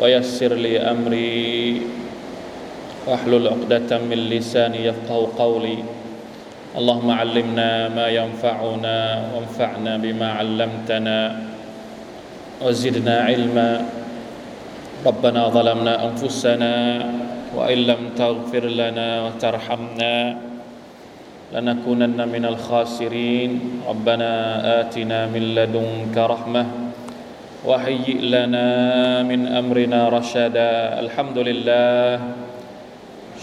ويسر لي أمري. واحلل عقدة من لساني يفقه قولي. اللهم علمنا ما ينفعنا وانفعنا بما علمتنا وزدنا علما. ربنا ظلمنا أنفسنا وإن لم تغفر لنا وترحمنا لنكونن من الخاسرين. ربنا آتنا من لدنك رحمة وهيئ لنا من أمرنا رشدا الحمد لله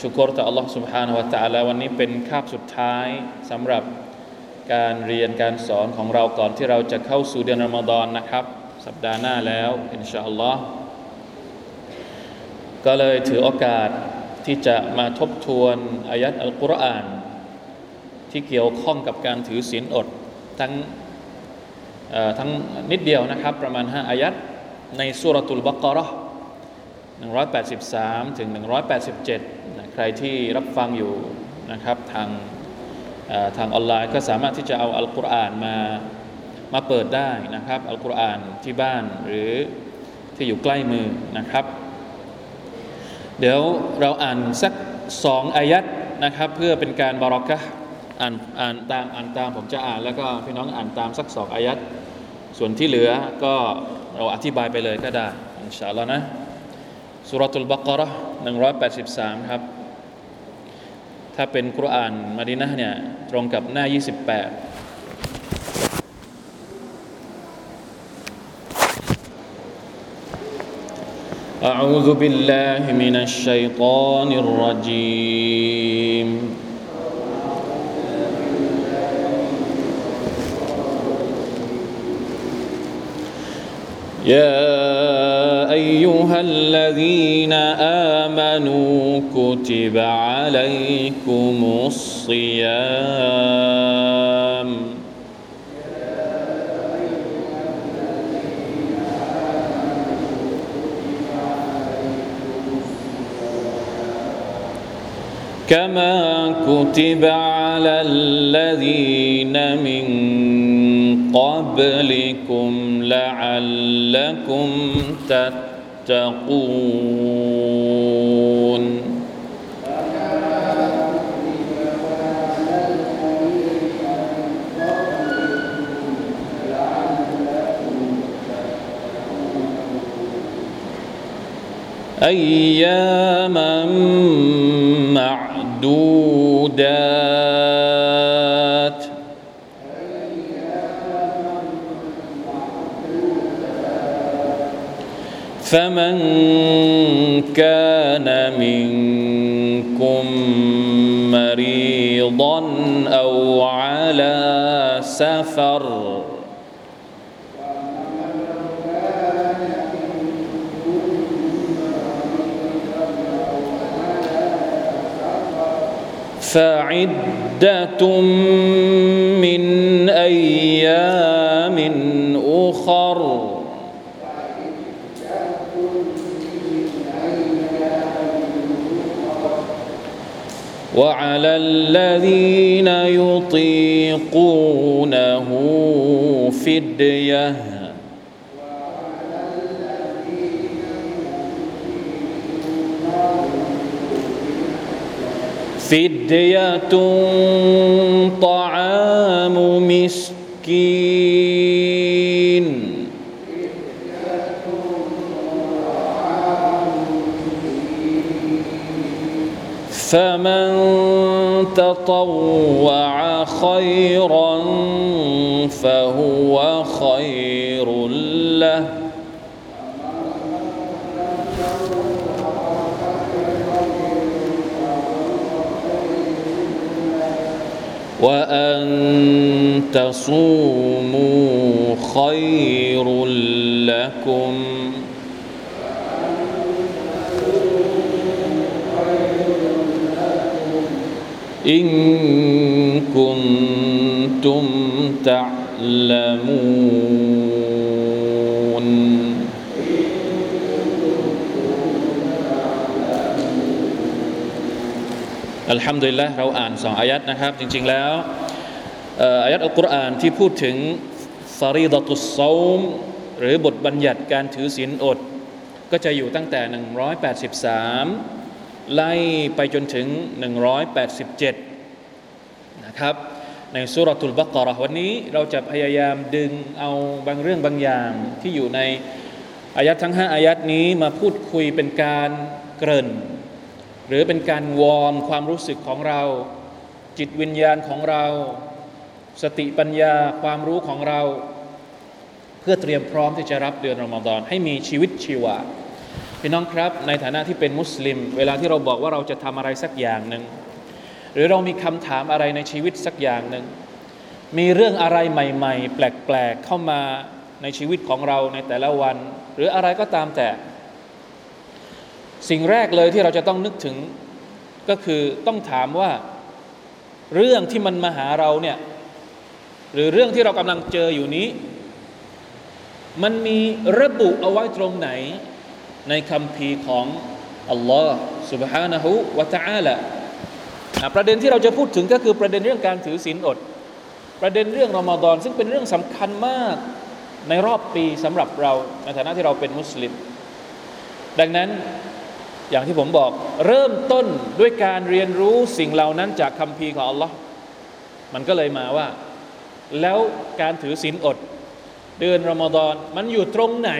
ชุกรต่อ Allah سبحانه และ تعالى วันนี้เป็นคาบสุดท้ายสำหรับการเรียนการสอนของเราก่อนที่เราจะเข้าสู่เดือนรอมฎอนนะครับ สัปดาห์หน้าแล้วอินชาอัลลอฮ์ก็เลยถือโอกาสที่จะมาทบทวนอายัดอัลกุรอาน ที่เกี่ยวข้องกับการถือศีลอดทั้ง ทั้งนิดเดียวนะครับ ประมาณ 5 อายัดในสุรตุลบักรอ183 ถึง 187นะใครที่รับฟังอยู่นะครับทางทางออนไลน์ก็สามารถที่จะเอาอัลกุรอานมามาเปิดได้นะครับอัลกุรอานที่บ้านหรือที่อยู่ใกล้มือนะครับ เดี๋ยวเราอ่านสักสองอายัดนะครับ เพื่อเป็นการบารักะอ่านอ่านตามอ่านตามผมจะอ่านแล้วก็พี่น้องอ่านตามสักสองอายัด ส่วนที่เหลือก็เราอธิบายไปเลยก็ได้อินชาอัลลอฮ์นะสุรทูลบักระ183 ครับ ถ้าเป็นกุรอานมาดีนะเนี่ยตรงกับหน้า 28 أعوذ بالله من الشيطان الرجيم يا أيها الذين آمنوا كتب عليكم الصيام. كما كتب على الذين من قبلكم لعلكم تتقون. أياما معدودات فمن كان منكم مريضا أو على سفر فعدة من أيام أخر. وعلى الذين يطيقونه فدية. فدية طعام مسكين. فمن تطوع خيرا فهو خير له. وأن تصوموا خير لكم إن كنتم تعلمون อัลฮัมดุลิลละเราอ่านสองอายัดนะครับ จริง ๆ แล้วอายัดอัลกุรอานที่พูดถึงฟารีดตุสซมหรือบทบัญญัติการถือศีลอด ก็จะอยู่ตั้งแต่ 183 ไล่ไปจนถึง 187 นะครับในสุรทูลบักรวันนี้เราจะพยายามดึงเอาบางเรื่องบางอย่างที่อยู่ในอายัดทั้ง 5 อายัดนี้มาพูดคุยเป็นการเกริ่น หรือเป็นการวอร์มความรู้สึกของเรา จิตวิญญาณของเรา สติปัญญาความรู้ของเรา เพื่อเตรียมพร้อมที่จะรับเดือนรอมฎอนให้มีชีวิตชีวาพี่น้องครับ ในฐานะที่เป็นมุสลิม เวลาที่เราบอกว่าเราจะทำอะไรสักอย่างหนึ่งหรือเรามีคำถามอะไรในชีวิตสักอย่างหนึ่งมีเรื่องอะไรใหม่ ๆ แปลก ๆ เข้ามาในชีวิตของเราในแต่ละวัน หรืออะไรก็ตามแต่ สิ่งแรกเลยที่เราจะต้องนึกถึงก็คือต้องถามว่าเรื่องที่มันมาหาเราเนี่ยหรือเรื่องที่เรากำลังเจออยู่นี้มันมีระบุเอาไว้ตรงไหน ในคำพีของอัลลอฮ์ سبحانه และ تعالى ประเด็นที่เราจะพูดถึงก็คือประเด็นเรื่องการถือศีลอด ประเด็นเรื่องรอมฎอนซึ่งเป็นเรื่องสำคัญมากในรอบปีสำหรับเราในฐานะที่เราเป็นมุสลิม ดังนั้น อย่างที่ผมบอกเริ่มต้นด้วยการเรียนรู้สิ่งเหล่านั้นจากคำพีของอัลลอฮ์มันก็เลยมาว่า แล้วการถือศีลอดเดือนรอมฎอนมันอยู่ตรงไหน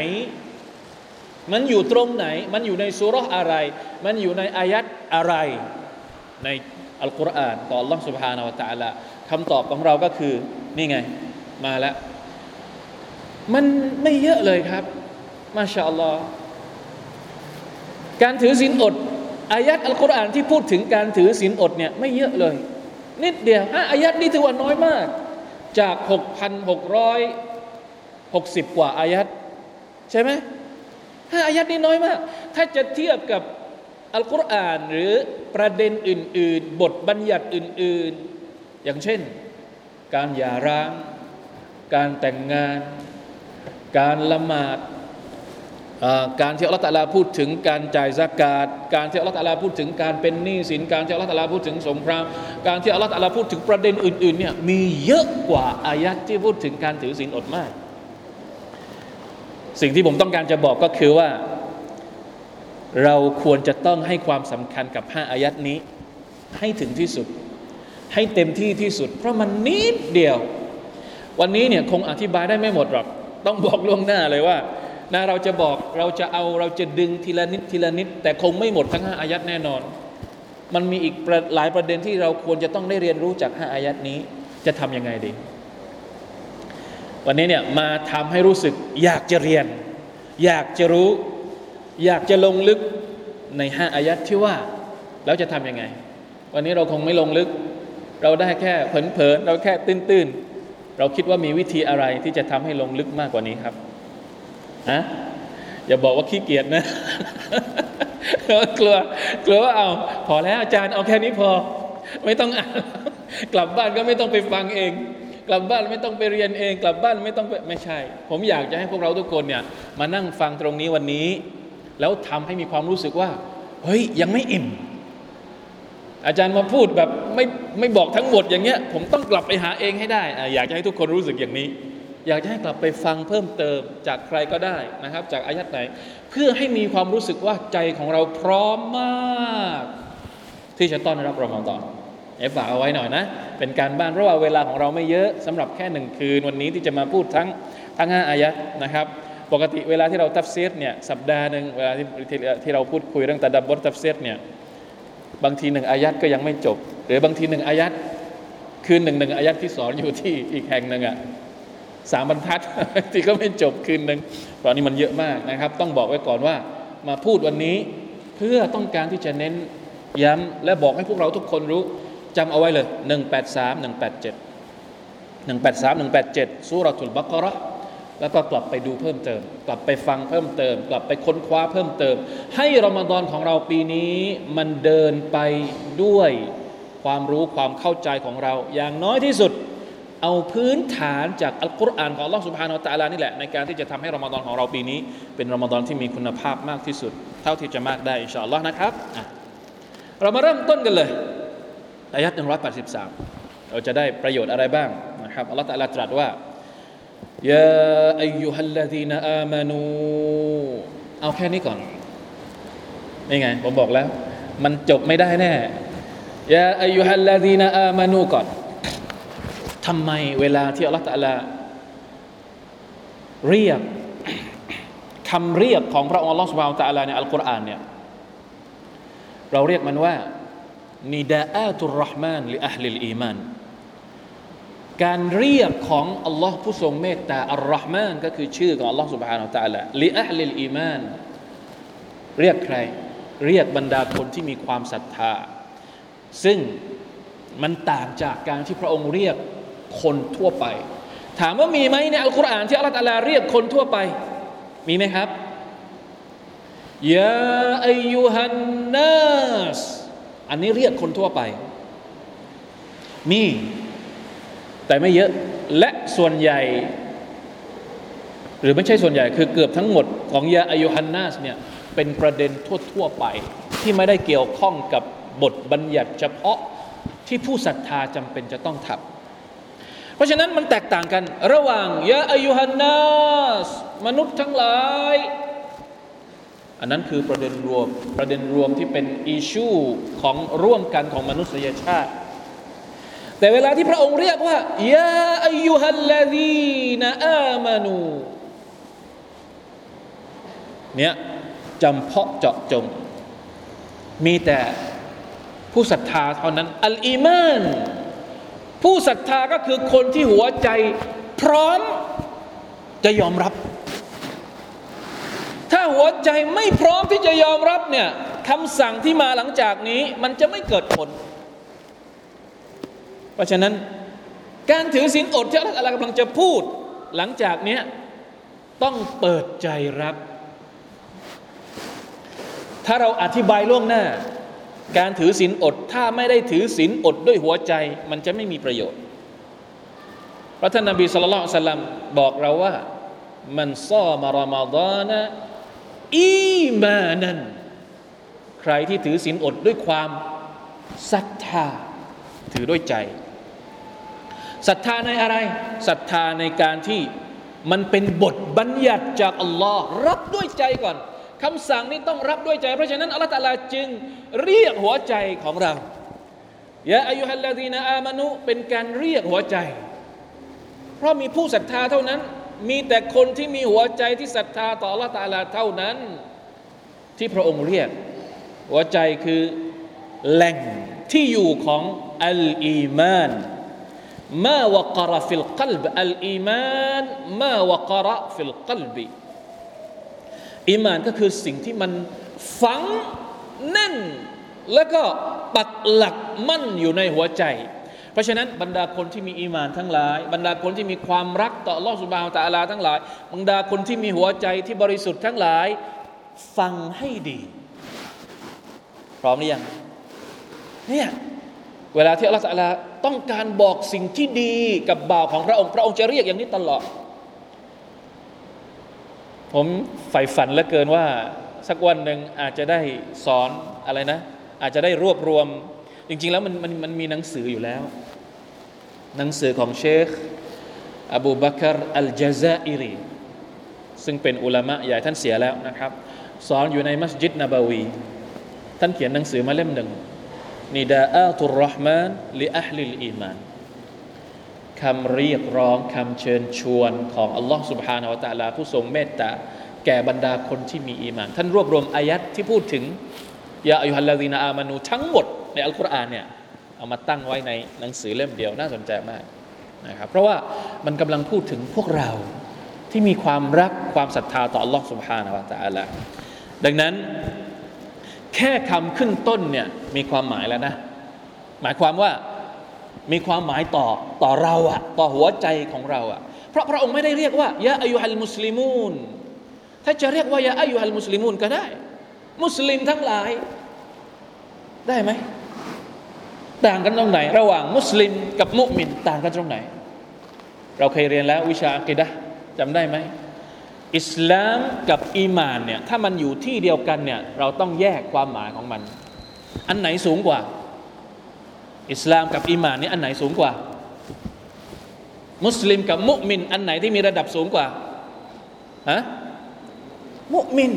มันอยู่ตรงไหน มันอยู่ในสุรษอะไร มันอยู่ในอายัดอะไร ในอัลกุรอานต่อ Allah سبحانه และ تعالى คำตอบของเราก็คือ นี่ไง มาแล้ว มันไม่เยอะเลยครับ มาชาอัลลอฮ์ การถือศีลอดอายัดอัลกุรอานที่พูดถึงการถือศีลอดเนี่ยไม่เยอะเลย นิดเดียวห้าอายัดนี่ถือว่าน้อยมาก จาก 6,600กสิบกว่าอายัดใช่ไหมห้าอายัดนี่น้อยมาก ถ้าจะเทียบกับอัลกุรอานหรือประเด็นอื่น ๆ บทบัญญัติอื่น ๆ อย่างเช่น การหย่าร้าง การแต่งงาน การละหมาด การที่อัลลอฮฺตะลาพูดถึงการจ่ายสกาดการที่อัลลอฮฺตะลาพูดถึงการเป็นหนี้สิน การที่อัลลอฮฺตะลาพูดถึงสงคราม การที่อัลลอฮฺตะลาพูดถึงประเด็นอื่นๆเนี่ยมีเยอะกว่าอายัดที่พูดถึงการถือศีลอดมาก สิ่งที่ผมต้องการจะบอกก็คือว่า เราควรจะต้องให้ความสำคัญกับห้าอายัดนี้ ให้ถึงที่สุด ให้เต็มที่ที่สุด เพราะมันนิดเดียว วันนี้เนี่ยคงอธิบายได้ไม่หมดหรอกต้องบอกล่วงหน้าเลยว่า นะเราจะบอกเราจะเอาเราจะดึงทีละนิดทีละนิด แต่คงไม่หมดทั้งห้าอายัดแน่นอน มันมีอีกหลายประเด็นที่เราควรจะต้องได้เรียนรู้จากห้าอายัดนี้จะทำยังไงดี วันนี้เนี่ยมาทำให้รู้สึกอยากจะเรียน อยากจะรู้ อยากจะลงลึกในห้าอายัดที่ว่าแล้วจะทำยังไง วันนี้เราคงไม่ลงลึก เราได้แค่เผลอๆเราแค่ตื้นๆเราคิดว่ามีวิธีอะไรที่จะทำให้ลงลึกมากกว่านี้ครับ ฮะอย่าบอกว่าขี้เกียจนะกลัวกลัวว่าเอา พอแล้วอาจารย์เอาแค่นี้พอ ไม่ต้องอ่านกลับบ้านก็ไม่ต้องไปฟังเอง กลับบ้านไม่ต้องไปเรียนเอง กลับบ้านไม่ต้องไม่ใช่ ผมอยากจะให้พวกเราทุกคนเนี่ย มานั่งฟังตรงนี้วันนี้ แล้วทำให้มีความรู้สึกว่า เฮ้ย ยังไม่อิ่ม อาจารย์มาพูดแบบไม่ไม่บอกทั้งหมดอย่างเงี้ย ผมต้องกลับไปหาเองให้ได้ อยากจะให้ทุกคนรู้สึกอย่างนี้ อยากจะให้กลับไปฟังเพิ่มเติมจากใครก็ได้นะครับ จากอายัดไหน เพื่อให้มีความรู้สึกว่าใจของเราพร้อมมาก ที่จะต้อนรับรอมฎอนเอฝากเอาไว้หน่อยนะ เป็นการบ้านเพราะว่าเวลาของเราไม่เยอะสำหรับแค่หนึ่งคืนวันนี้ที่จะมาพูดทั้งทั้งห้าอายะนะครับปกติเวลาที่เราتفسير เนี่ยสัปดาห์หนึ่งเวลาที่ที่เราพูดคุยเรื่องتدبر تفسير เนี่ยบางทีหนึ่งอายัดก็ยังไม่จบ หรือบางทีหนึ่งอายัดคืนหนึ่งหนึ่งอายัดที่สอนอยู่ที่อีกแห่งหนึ่งอะ สามบรรทัดที่ก็ไม่จบคืนหนึ่งตอนนี้มันเยอะมากนะครับ ต้องบอกไว้ก่อนว่ามาพูดวันนี้เพื่อต้องการที่จะเน้นย้ำและบอกให้พวกเราทุกคนรู้จำเอาไว้เลย 183 187 183 187สุรทุลบักระแล้วก็กลับไปดูเพิ่มเติม กลับไปฟังเพิ่มเติม กลับไปค้นคว้าเพิ่มเติม ให้รอมฎอนของเราปีนี้มันเดินไปด้วยความรู้ความเข้าใจของเราอย่างน้อยที่สุด เอาพื้นฐานจากอัลกุรอานของอัลลอฮ์สุบฮานอัลตะอาลานี่แหละในการที่จะทำให้รอมฎอนของเราปีนี้ เป็นรอมฎอนที่มีคุณภาพมากที่สุด เท่าที่จะมากได้อินชาอัลลอฮ์นะครับเรามาเริ่มต้นกันเลยอายัด183เราจะได้ประโยชน์อะไรบ้างนะครับอัลลอฮ์ตะอาลาตรัสว่ายาอายุฮัลลดีนอามานูเอาแค่นี้ก่อนนี่ไงผมบอกแล้ว มันจบไม่ได้แน่ยาอายุฮัลลดีนอามานูก่อน ทำไมเวลาที่อัลลอฮฺตะลาเรียกคำเรียกของพระองค์อัลลอฮฺสุบฮานตะลาในอัลกุรอานเนี่ยเราเรียกมันว่านิดาอาตุรห์มานลิอัลลิลอีมานการเรียกของอัลลอฮ์ผู้ทรงเมตตาอัลลอฮ์มานก็คือชื่อของอัลลอฮ์ سبحانه และ تعالى ลิอัลลิลอีมานเรียกใคร เรียกบรรดาคนที่มีความศรัทธา ซึ่งมันต่างจากการที่พระองค์เรียก คนทั่วไป ถามว่ามีไหมในอัลกุรอานที่อัลลอฮ์ตาลาเรียกคนทั่วไป มีไหมครับยาอายุฮันนัสอันนี้เรียกคนทั่วไป มี แต่ไม่เยอะและส่วนใหญ่ หรือไม่ใช่ส่วนใหญ่ คือเกือบทั้งหมดของยาอายุฮันนาสเนี่ยเป็นประเด็นทั่วๆไป ที่ไม่ได้เกี่ยวข้องกับบทบัญญัติเฉพาะที่ผู้ศรัทธาจำเป็นจะต้องทำ เพราะฉะนั้นมันแตกต่างกัน ระหว่างยาอายุฮันนาสมนุษย์ทั้งหลาย อันนั้นคือประเด็นรวมประเด็นรวมที่เป็นอิชูของร่วมกันของมนุษยชาติ แต่เวลาที่พระองค์เรียกว่ายาอายุฮัลลาดีนอามานูเนี่ยจำเพาะเจาะจง มีแต่ผู้ศรัทธาเท่านั้น อัลอีมาน ผู้ศรัทธาก็คือคนที่หัวใจพร้อมจะยอมรับ ถ้าหัวใจไม่พร้อมที่จะยอมรับเนี่ยคำสั่งที่มาหลังจากนี้มันจะไม่เกิดผล เพราะฉะนั้นการถือศีลอดที่อัลลอฮฺกำลังจะพูด หลังจากนี้ต้องเปิดใจรับ ถ้าเราอธิบายล่วงหน้า การถือศีลอดถ้าไม่ได้ถือศีลอดด้วยหัวใจ มันจะไม่มีประโยชน์ พระท่านนบีสุลต่านสัลลัมบอกเราว่ามันซ้อมารามฎานะอีมานันใครที่ถือศีลอดด้วยความศรัทธา ถือด้วยใจศรัทธาในอะไรศรัทธาในการที่มันเป็นบทบัญญัติจากอัลลอฮ์รับด้วยใจก่อน คำสั่งนี้ต้องรับด้วยใจ เพราะฉะนั้นอัลลอฮฺตาลาจึงเรียกหัวใจของเรายาอายุฮัลลาดีนอามานุเป็นการเรียกหัวใจ เพราะมีผู้ศรัทธาเท่านั้น มีแต่คนที่มีหัวใจที่ศรัทธาต่ออัลลอฮฺตาลาเท่านั้น ที่พระองค์เรียก หัวใจคือแหล่งที่อยู่ของ الإيمان ما وقر في القلب الإيمان ما وقر في القلب อีมานก็คือสิ่งที่มันฝังแน่น แล้วก็ปักหลักมั่นอยู่ในหัวใจ เพราะฉะนั้นบรรดาคนที่มีอีมานทั้งหลาย บรรดาคนที่มีความรักต่ออัลลอฮฺ سبحانه وتعالىทั้งหลาย บรรดาคนที่มีหัวใจที่บริสุทธิ์ทั้งหลาย ฟังให้ดี พร้อมหรือยังเนี่ยเวลาที่อัลลอฮฺต้องการบอกสิ่งที่ดีกับบ่าวของพระองค์ พระองค์จะเรียกอย่างนี้ตลอด ผมใฝ่ฝันเหลือเกินว่าสักวันหนึ่งอาจจะได้สอนอะไรนะ อาจจะได้รวบรวม จริง ๆ แล้วมันมันมันมีหนังสืออยู่แล้ว หนังสือของเชคอบูบักรอัลจาซาอิรีซึ่งเป็นอุลามะใหญ่ท่านเสียแล้วนะครับ สอนอยู่ในมัสยิดนบาวี ท่านเขียนหนังสือมาเล่มหนึ่งنداء الرحمن لأهل الإيمان คำเรียกร้องคำเชิญชวนของอัลลอฮ์ سبحانه وتعالى ผู้ทรงเมตตาแก่บรรดาคนที่มีอีมานท่านรวบรวมอายัดที่พูดถึงيا أيها الذين آمنوا ทั้งหมดในอัลกุรอานเนี่ยเอามาตั้งไว้ในหนังสือเล่มเดียวน่าสนใจมากนะครับเพราะว่ามันกำลังพูดถึงพวกเราที่มีความรักความศรัทธาต่ออัลลอฮ์สุบฮานาวตาลาดังนั้นแค่คำขึ้นต้นเนี่ยมีความหมายแล้วนะหมายความว่า มีความหมายต่อต่อเราอะต่อหัวใจของเราอะเพราะพระองค์ไม่ได้เรียกว่ายาอายุฮัลมุสลิมูนถ้าจะเรียกว่ายาอายุฮัลมุสลิมูนก็ได้ มุสลิมทั้งหลาย ได้ไหมต่างกันตรงไหน ระหว่างมุสลิมกับมุมินต่างกันตรงไหน เราเคยเรียนแล้ววิชาอักิดะจำได้ไหมอิสลามกับอีมานเนี่ยถ้ามันอยู่ที่เดียวกันเนี่ยเราต้องแยกความหมายของมัน อันไหนสูงกว่า อิสลามกับอีมานนี่อันไหนสูงกว่า มุสลิมกับมุมิน อันไหนที่มีระดับสูงกว่าฮะมุมิน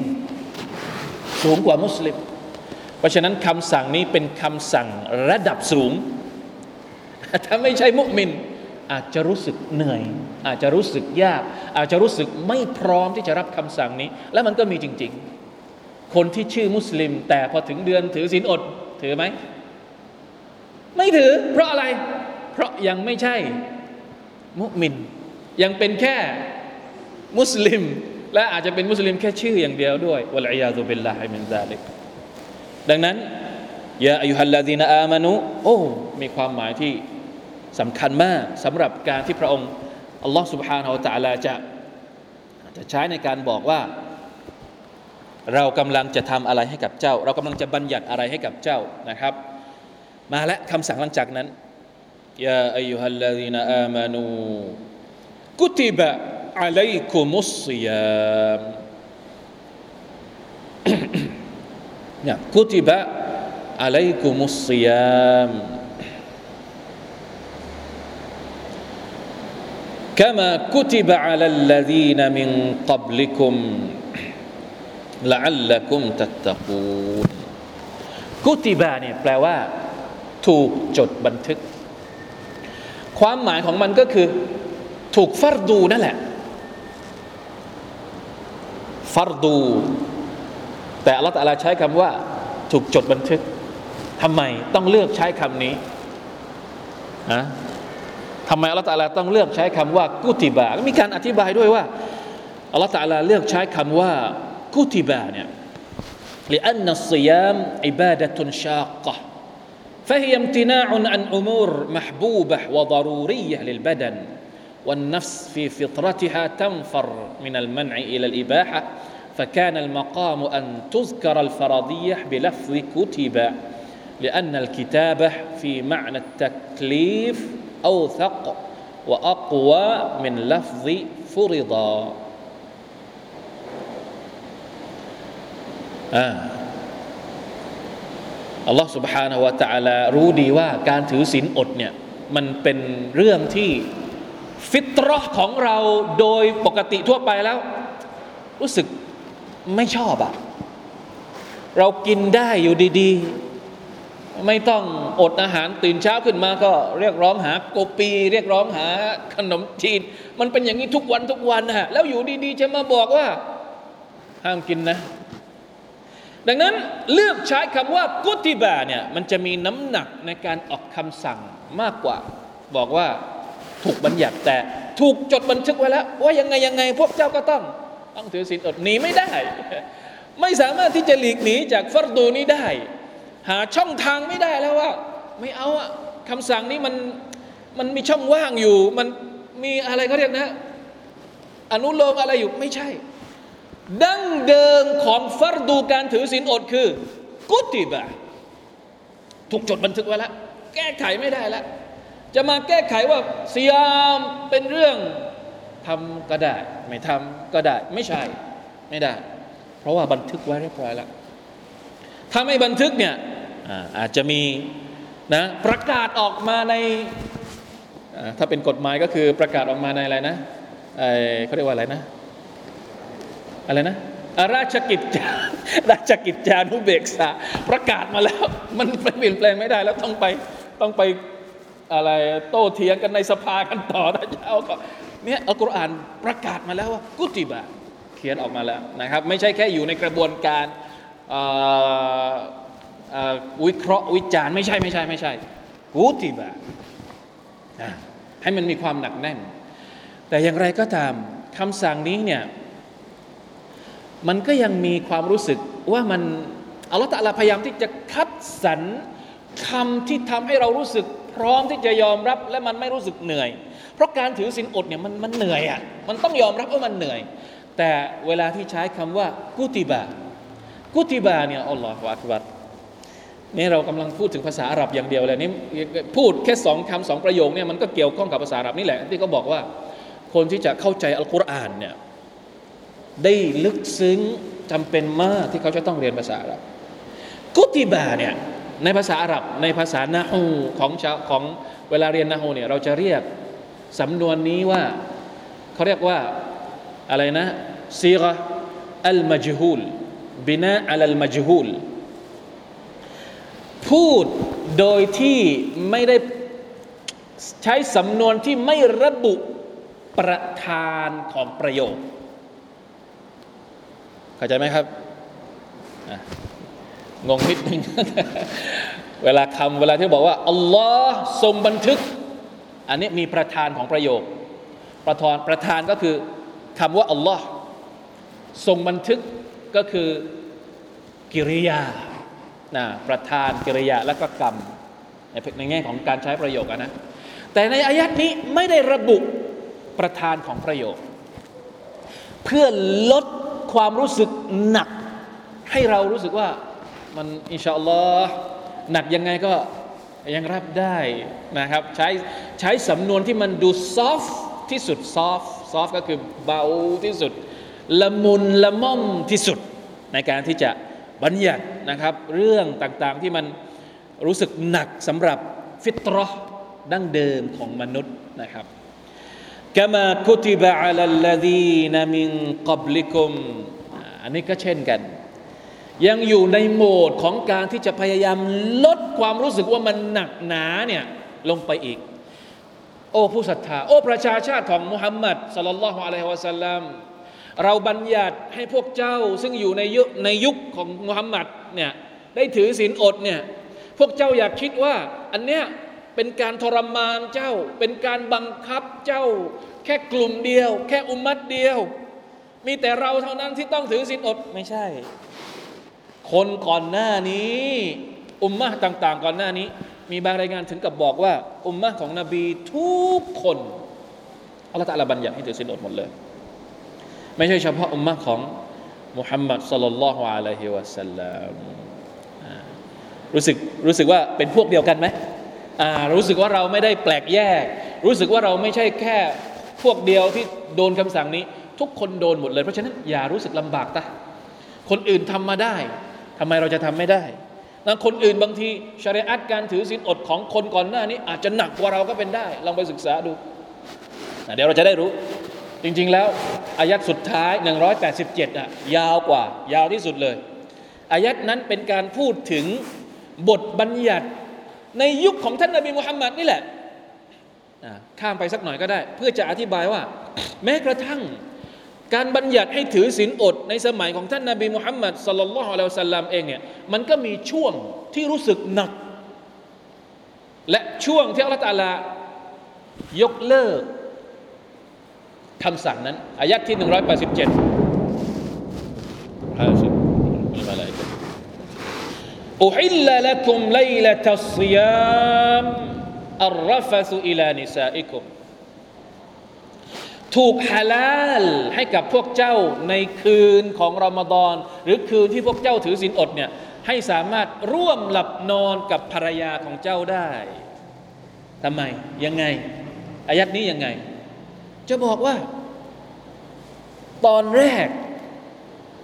สูงกว่ามุสลิม เพราะฉะนั้นคำสั่งนี้เป็นคำสั่งระดับสูง ถ้าไม่ใช่มุมิน อาจจะรู้สึกเหนื่อย อาจจะรู้สึกยาก อาจจะรู้สึกไม่พร้อมที่จะรับคำสั่งนี้ และมันก็มีจริง ๆ คนที่ชื่อมุสลิม แต่พอถึงเดือนถือศีลอดถือไหม ไม่ถือ เพราะอะไร เพราะยังไม่ใช่มุมิน ยังเป็นแค่มุสลิม และอาจจะเป็นมุสลิมแค่ชื่ออย่างเดียวด้วยวะลัยยาตุบิลลาฮิมินซาลิกดังนั้นยาอายุฮัลลาดีนอามานุโอ้ มีความหมายที่สำคัญมากสำหรับการที่พระองค์อัลลอฮ์ سبحانه และ تعالى จะจะใช้ในการบอกว่า เรากำลังจะทำอะไรให้กับเจ้า เรากำลังจะบัญญัติอะไรให้กับเจ้านะครับ มาและคำสั่งหลังจากนั้นยาอายุฮัลลาดีนอามานูกุติบะอะลัยกุมุสซิยาม เนี่ยกุติบะอะลัยกุมุสซิยาม كما كتب على الذين من قبلكم لعلكم تتقون กุติบะเนี่ยแปลว่า ถูกจดบันทึก ความหมายของมันก็คือ ถูกฟัรดูนั่นแหละ ฟัรดู แต่อัลลอฮฺตะอาลาใช้คำว่า ถูกจดบันทึกทำไมต้องเลือกใช้คำนี้ฮะทำไมอัลลอฮฺตะอาลาต้องเลือกใช้คำว่า กุติบะมีการอธิบายด้วยว่าอัลลอฮฺตะอาลาเลือกใช้คำว่า กุติบะเนี่ย لأن الصيام عبادة شاقة فهي امتناع عن أمور محبوبة وضرورية للبدن والنفس في فطرتها تنفر من المنع إلى الإباحة فكان المقام أن تذكر الفرضية بلفظ كتب لأن الكتابة في معنى التكليف أوثق وأقوى من لفظ فرضا آه. อัลลอฮ์ سبحانه และ تعالى รู้ดีว่าการถือศีลอดเนี่ยมันเป็นเรื่องที่ฟิตรอของเราโดยปกติทั่วไปแล้ว รู้สึกไม่ชอบอะเรากินได้อยู่ดีๆ ไม่ต้องอดอาหารตื่นเช้าขึ้นมาก็เรียกร้องหาโกปี เรียกร้องหาขนมจีน มันเป็นอย่างนี้ทุกวันทุกวันนะฮะแล้วอยู่ดีๆ จะมาบอกว่า ห้ามกินนะ ดังนั้นเลือกใช้คำว่ากุติบาเนี่ยมันจะมีน้ำหนักในการออกคำสั่งมากกว่า บอกว่าถูกบัญญัติแต่ถูกจดบันทึกไว้แล้ว ว่ายังไงยังไงพวกเจ้าก็ต้อง ต้องถือศีลอดหนีไม่ได้ ไม่สามารถที่จะหลีกหนีจากฟัรดูนี้ได้ หาช่องทางไม่ได้แล้วว่า ไม่เอาอะคำสั่งนี้มันมันมีช่องว่างอยู่ มันมีอะไรเขาเรียกนะ อนุโลมอะไรอยู่ไม่ใช่ ดั้งเดิมของฟัรดูการถือศีลอดคือ กุติบะถูกจดบันทึกไว้แล้ว แก้ไขไม่ได้แล้ว จะมาแก้ไขว่าเสียมเป็นเรื่องทำก็ได้ ไม่ทำก็ได้ ไม่ใช่ไม่ได้ เพราะว่าบันทึกไว้เรียบร้อยแล้วถ้าไม่บันทึกเนี่ยอาจจะมีนะประกาศออกมาในถ้าเป็นกฎหมายก็คือประกาศออกมาในอะไรนะเเขาเรียกว่าอะไรนะ อะไรนะราชกิจจาราชกิจจานุเบกษาประกาศมาแล้ว มันเปลี่ยนแปลงไม่ได้แล้วต้องไปต้องไปอะไรโต้เถียงกันในสภากันต่อนะเจ้าก็เนี่ยอัลกุรอานประกาศมาแล้วว่ากุติบะเขียนออกมาแล้วนะครับ ไม่ใช่แค่อยู่ในกระบวนการวิเคราะห์วิจารณ์ไม่ใช่ไม่ใช่ไม่ใช่กุติบะให้มันมีความหนักแน่น แต่อย่างไรก็ตามคำสั่งนี้เนี่ย มันก็ยังมีความรู้สึกว่ามันอัลลอฮฺตะอาลาพยายามที่จะคัดสรรคำที่ทำให้เรารู้สึกพร้อมที่จะยอมรับและมันไม่รู้สึกเหนื่อย เพราะการถือศีลอดเนี่ยมันมันเหนื่อยอะมันต้องยอมรับว่ามันเหนื่อย แต่เวลาที่ใช้คำว่ากุติบะกุติบะเนี่ยอัลลอฮฺอักบัรนี่เรากำลังพูดถึงภาษาอาหรับอย่างเดียวเลยนี่พูดแค่สองคำสองประโยคเนี่ยมันก็เกี่ยวข้องกับภาษาอาหรับนี่แหละที่เขาบอกว่า คนที่จะเข้าใจอัลกุรอานเนี่ย ได้ลึกซึ้งจำเป็นมากที่เขาจะต้องเรียนภาษาอาหรับกุติบาเนี่ยในภาษาอาหรับในภาษานาฮูของชาวของเวลาเรียนนาฮูเนี่ยเราจะเรียกสำนวนนี้ว่าเขาเรียกว่าอะไรนะซีกะอัลมัจฮูลบินาอัลมัจฮูลพูดโดยที่ไม่ได้ใช้สำนวนที่ไม่ระบุประธานของประโยค เข้าใจไหมครับงงนิดนึง เวลาคำเวลาที่บอกว่าอัลลอฮ์ทรงบันทึก อันนี้มีประธานของประโยค ประธานประธานก็คือคำว่าอัลลอฮ์ทรงบันทึกก็คือกิริยานะประธานกิริยาและก็กรรม ในในแง่ของการใช้ประโยคนะแต่ในอายัดนี้ไม่ได้ระบุประธานของประโยค เพื่อลด ความรู้สึกหนัก ให้เรารู้สึกว่ามันอินชาอัลลอฮ์หนักยังไงก็ยังรับได้นะครับ ใช้ใช้สำนวนที่มันดูซอฟที่สุดซอฟซอฟก็คือเบาที่สุด ละมุนละม่อมที่สุด ในการที่จะบัญญัตินะครับ เรื่องต่างๆที่มันรู้สึกหนักสำหรับฟิตรอดั้งเดิมของมนุษย์นะครับ กามาคุติบะอัลลดีนมินกับลิกุมอันนี้ก็เช่นกัน ยังอยู่ในโหมดของการที่จะพยายามลดความรู้สึกว่ามันหนักหนาเนี่ยลงไปอีก โอ้ผู้ศรัทธา โอ้ประชาชาติของมุฮัมมัดสลลัลลอฮุอะลัยฮิวะสัลลัมเราบัญญัติให้พวกเจ้าซึ่งอยู่ในยุคในยุคของมุฮัมมัดเนี่ยได้ถือศีลอดเนี่ยพวกเจ้าอยากคิดว่า อันเนี้ย เป็นการทรมานเจ้า เป็นการบังคับเจ้า แค่กลุ่มเดียว แค่อุมัดเดียว มีแต่เราเท่านั้นที่ต้องถือศีลอดไม่ใช่ คนก่อนหน้านี้ อุมมะต่าง ๆ ก่อนหน้านี้ มีบางรายงานถึงกับบอกว่า อุมมะของนบีทุกคนอัลลอฮฺตะลาบัญญัติให้ถือศีลอดหมดเลย ไม่ใช่เฉพาะอุมมะของมุฮัมมัดสลลัลลอฮุอะลัยฮิวะสัลลัมรู้สึกรู้สึกว่าเป็นพวกเดียวกันไหม รู้สึกว่าเราไม่ได้แปลกแยก รู้สึกว่าเราไม่ใช่แค่พวกเดียวที่โดนคำสั่งนี้ ทุกคนโดนหมดเลย เพราะฉะนั้นอย่ารู้สึกลำบากตะคนอื่นทำมาได้ทำไมเราจะทำไม่ได้แล้วคนอื่นบางทีชริอัตการถือศีลอดของคนก่อนหน้านี้ อาจจะหนักกว่าเราก็เป็นได้ ลองไปศึกษาดูเดี๋ยวเราจะได้รู้ จริง ๆ แล้วอายัดสุดท้าย 187อะยาวกว่า ยาวที่สุดเลยอายัดนั้นเป็นการพูดถึงบทบัญญัติ ในยุคของท่านนบีมุฮัมมัดนี่แหละข้ามไปสักหน่อยก็ได้ เพื่อจะอธิบายว่า แม้กระทั่ง การบัญญัติให้ถือศีลอด ในสมัยของท่านนาบีมุฮัมมัดสลลัลลอฮุอะลัยฮิสัลลัมเองเนี่ยมันก็มีช่วงที่รู้สึกหนัก และช่วงที่อัลลอฮฺ تعالى ยกเลิกคำสั่งนั้นอายัดที่ 187ฮาสิมีมาอะไร أحل لكم ليلة الصيام الرفث إلى نسائكم ถูกฮาลาลให้กับพวกเจ้าในคืนของรอมฎอนหรือคืนที่พวกเจ้าถือศีลอดเนี่ยให้สามารถร่วมหลับนอนกับภรรยาของเจ้าได้ทำไมยังไง อายัดนี้ยังไง จะบอกว่า ตอนแรก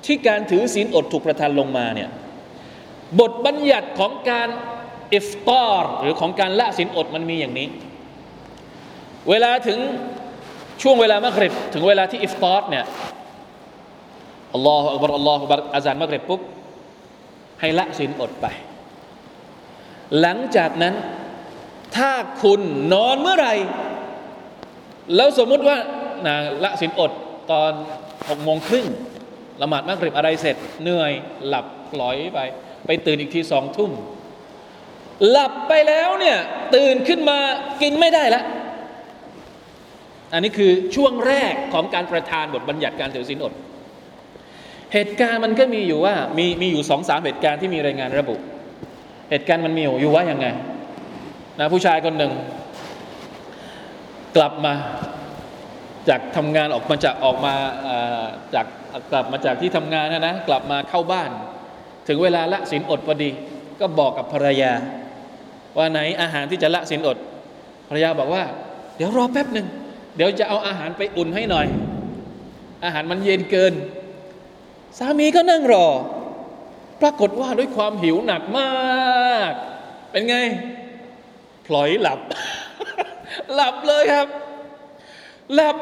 ที่การถือศีลอดถูกประทานลงมาเนี่ย บทบัญญัติของการ إفطار หรือของการละศีลอดมันมีอย่างนี้ เวลาถึงช่วงเวลามะกริบถึงเวลาที่ إفطار เนี่ยอัลลอฮฺอัลบารอัลลอฮฺอัลบารอาจารย์มะกริบปุ๊บให้ละศีลอดไป หลังจากนั้นถ้าคุณนอนเมื่อไหร่ แล้วสมมุติว่านะละศีลอดตอนหกโมงครึ่งละหมาดมะกริบอะไรเสร็จเหนื่อยหลับปล่อยไป ไปตื่นอีกทีสองทุ่ม หลับไปแล้วเนี่ยตื่นขึ้นมากินไม่ได้ล้วอันนี้คือช่วงแรกของการประทานบทบัญญัติการถือศีลอด เหตุการณ์มันก็มีอยู่ว่ามีมีอยู่สองสามเหตุการณ์ที่มีรายงานระบุ เหตุการณ์มันมีอยู่ว่ายังไงนะผู้ชายคนหนึ่ง กลับมาจากทำงานออกมาจากออกมาจากกลับมาจากที่ทำงานนะนะกลับมาเข้าบ้าน ถึงเวลาละศีลอดพอดี ก็บอกกับภรรยา ว่าไหนอาหารที่จะละสินอด ภรรยาบอกว่า เดี๋ยวรอแป๊บหนึ่งเดี๋ยวจะเอาอาหารไปอุ่นให้หน่อย อาหารมันเย็นเกิน สามีก็นั่งรอ ปรากฏว่าด้วยความหิวหนักมาก เป็นไงพลอยหลับ หลับเลยครับ หลับ